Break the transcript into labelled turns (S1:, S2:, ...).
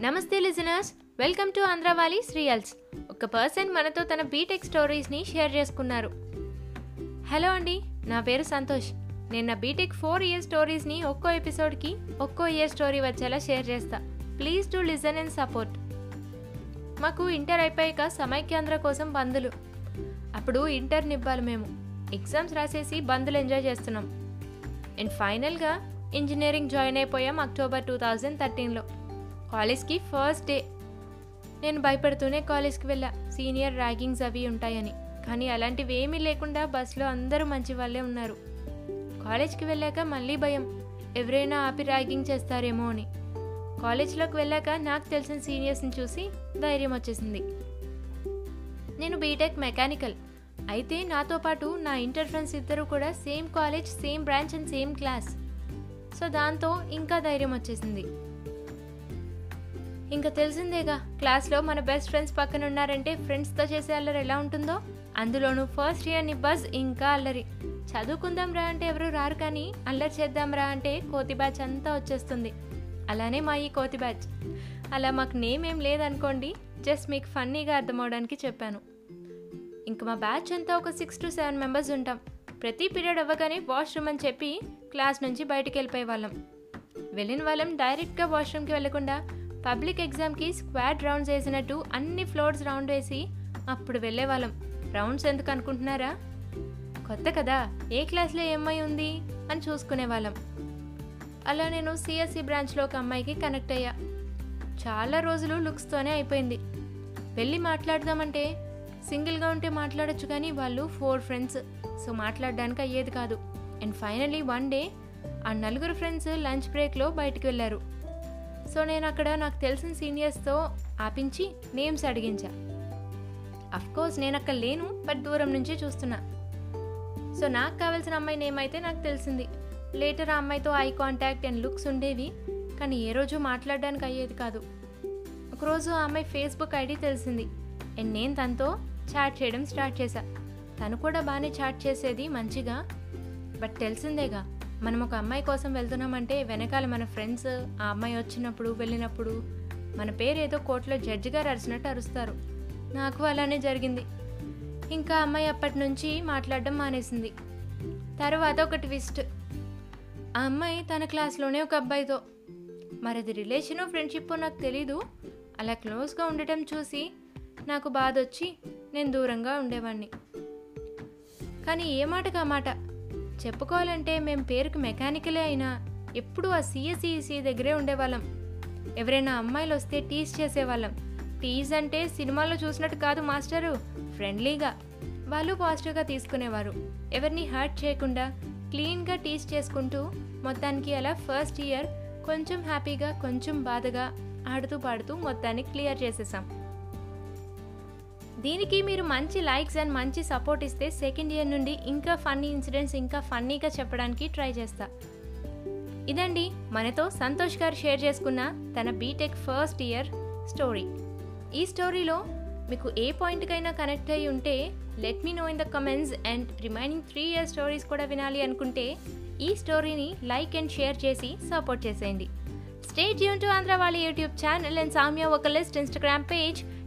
S1: నమస్తే listeners. Welcome to Andhravali serials. ఒక person మనతో తన బీటెక్ స్టోరీస్ని షేర్ చేసుకున్నారు. హలో అండి నా పేరు సంతోష్. నేను నా బీటెక్ ఫోర్ ఇయర్ స్టోరీస్ని ఒక్కో ఎపిసోడ్కి ఒక్కో ఇయర్ స్టోరీ వచ్చేలా షేర్ చేస్తా. Please to listen and support. మాకు ఇంటర్ అయిపోయాక సమైక్యాంధ్ర కోసం బందులు అప్పుడు ఇంటర్ నివ్వాలి మేము. ఎగ్జామ్స్ రాసేసి బందులు ఎంజాయ్ చేస్తున్నాం. అండ్ ఫైనల్గా ఇంజనీరింగ్ జాయిన్ అయిపోయాం అక్టోబర్ టూ థౌజండ్ థర్టీన్లో. కాలేజ్కి ఫస్ట్ డే. నేను భయపడుతూనే కాలేజ్కి వెళ్ళా. సీనియర్ ర్యాగింగ్స్ అవి ఉంటాయని. కానీ అలాంటివి ఏమీ లేకుండా బస్సులో అందరూ మంచి వాళ్ళే ఉన్నారు. కాలేజ్కి వెళ్ళాక మళ్ళీ భయం. ఎవరైనా ఆపి ర్యాగింగ్ చేస్తారేమో అని. కాలేజ్లోకి వెళ్ళాక నాకు తెలిసిన సీనియర్స్ని చూసి ధైర్యం వచ్చేసింది. నేను బీటెక్ మెకానికల్. అయితే నాతో పాటు నా ఇంటర్ ఫ్రెండ్స్ ఇద్దరు కూడా same college same branch and same class. So దాంతో ఇంకా ధైర్యం వచ్చేసింది. ఇంకా తెలిసిందేగా క్లాస్లో మన బెస్ట్ ఫ్రెండ్స్ పక్కన ఉన్నారంటే ఫ్రెండ్స్తో చేసే అల్లరి ఎలా ఉంటుందో? అందులోనూ ఫస్ట్ ఇయర్ని బజ్ ఇంకా అల్లరి. చదువుకుందాం రా అంటే ఎవరు రారు కానీ అల్లరి చేద్దాం రా అంటే కోతి బ్యాచ్ అంతా వచ్చేస్తుంది. అలానే మా ఈ కోతి బ్యాచ్ అలా మాకు నేమ్ ఏం లేదనుకోండి జస్ట్ మీకు ఫన్నీగా అర్థమవడానికి చెప్పాను. ఇంక మా బ్యాచ్ అంతా ఒక సిక్స్ టు సెవెన్ మెంబర్స్ ఉంటాం. ప్రతి పీరియడ్ అవ్వగానే వాష్రూమ్ అని చెప్పి క్లాస్ నుంచి బయటికి వెళ్ళిపోయే వాళ్ళం వెళ్ళిన వాళ్ళం డైరెక్ట్గా వాష్రూమ్కి వెళ్ళకుండా పబ్లిక్ ఎగ్జామ్కి స్క్వాడ్ రౌండ్స్ వేసినట్టు అన్ని ఫ్లోర్స్ రౌండ్ వేసి అప్పుడు వెళ్ళేవాళ్ళం. రౌండ్స్ ఎందుకు అనుకుంటున్నారా? కొత్త కదా ఏ క్లాస్లో ఏమై ఉంది అని చూసుకునేవాళ్ళం. అలా నేను సిఎస్సి బ్రాంచ్లో ఒక అమ్మాయికి కనెక్ట్ అయ్యా. చాలా రోజులు లుక్స్తోనే అయిపోయింది. వెళ్ళి మాట్లాడదామంటే సింగిల్గా ఉంటే మాట్లాడొచ్చు కానీ వాళ్ళు ఫోర్ ఫ్రెండ్స్ సో మాట్లాడడానికి అయ్యేది కాదు. అండ్ ఫైనలీ వన్ డే ఆ నలుగురు ఫ్రెండ్స్ లంచ్ బ్రేక్లో బయటికి వెళ్ళారు. సో నేను అక్కడ నాకు తెలిసిన సీనియర్స్తో ఆపించి నేమ్స్ అడిగించా. కోర్స్ నేను అక్కడ లేను బట్ దూరం నుంచే చూస్తున్నా. సో నాకు కావాల్సిన అమ్మాయి నేమ్ అయితే నాకు తెలిసింది. లేటర్ ఆ అమ్మాయితో ఐ కాంటాక్ట్ అండ్ లుక్స్ ఉండేవి కానీ ఏ రోజు మాట్లాడడానికి అయ్యేది కాదు. ఒకరోజు ఆ అమ్మాయి ఫేస్బుక్ ఐడి తెలిసింది. అండ్ నేను తనతో చాట్ చేయడం స్టార్ట్ చేశా. తను కూడా బాగానే చాట్ చేసేది మంచిగా బట్ తెలిసిందేగా. మనం ఒక అమ్మాయి కోసం వెళ్తున్నామంటే వెనకాల మన ఫ్రెండ్స్ ఆ అమ్మాయి వచ్చినప్పుడు వెళ్ళినప్పుడు మన పేరు ఏదో కోర్టులో జడ్జి గారు అరిచినట్టు అరుస్తారు. నాకు అలానే జరిగింది. ఇంకా అమ్మాయి అప్పటి నుంచి మాట్లాడడం మానేసింది. తర్వాత ఒక ట్విస్ట్ ఆ అమ్మాయి తన క్లాస్లోనే ఒక అబ్బాయితో. మరి అది రిలేషను ఫ్రెండ్షిప్పో నాకు తెలీదు. అలా క్లోజ్గా ఉండటం చూసి నాకు బాధ వచ్చి నేను దూరంగా ఉండేవాడిని కానీ ఏ మాటకు ఆ మాట? చెప్పుకోవాలంటే మేము పేరుకి మెకానికలే అయినా ఎప్పుడూ ఆ సిఎస్ఈసి దగ్గరే ఉండేవాళ్ళం. ఎవరైనా అమ్మాయిలు వస్తే టీజ్ చేసేవాళ్ళం. టీజ్ అంటే సినిమాల్లో చూసినట్టు కాదు మాస్టరు ఫ్రెండ్లీగా. వాళ్ళు పాజిటివ్గా తీసుకునేవారు. ఎవరిని హర్ట్ చేయకుండా క్లీన్గా టీజ్ చేసుకుంటూ మొత్తానికి అలా ఫస్ట్ ఇయర్ కొంచెం హ్యాపీగా కొంచెం బాధగా ఆడుతూ పాడుతూ మొత్తాన్ని క్లియర్ చేసేసాం. దీనికి మీరు మంచి లైక్స్ అండ్ మంచి సపోర్ట్ ఇస్తే సెకండ్ ఇయర్ నుండి ఇంకా ఫన్నీ ఇన్సిడెంట్స్ ఇంకా ఫన్నీగా చెప్పడానికి ట్రై చేస్తా. ఇదండి మనతో సంతోష్ గారు షేర్ చేసుకున్న తన బీటెక్ ఫస్ట్ ఇయర్ స్టోరీ. ఈ స్టోరీలో మీకు ఏ పాయింట్కైనా కనెక్ట్ అయ్యి ఉంటే let me know in the comments and remaining three year stories కూడా వినాలి అనుకుంటే ఈ స్టోరీని లైక్ అండ్ షేర్ చేసి సపోర్ట్ చేసేయండి. స్టేట్ యూన్ టు ఆంధ్ర వాళ్ళ యూట్యూబ్ ఛానల్ అండ్ సామ్య ఒక list Instagram page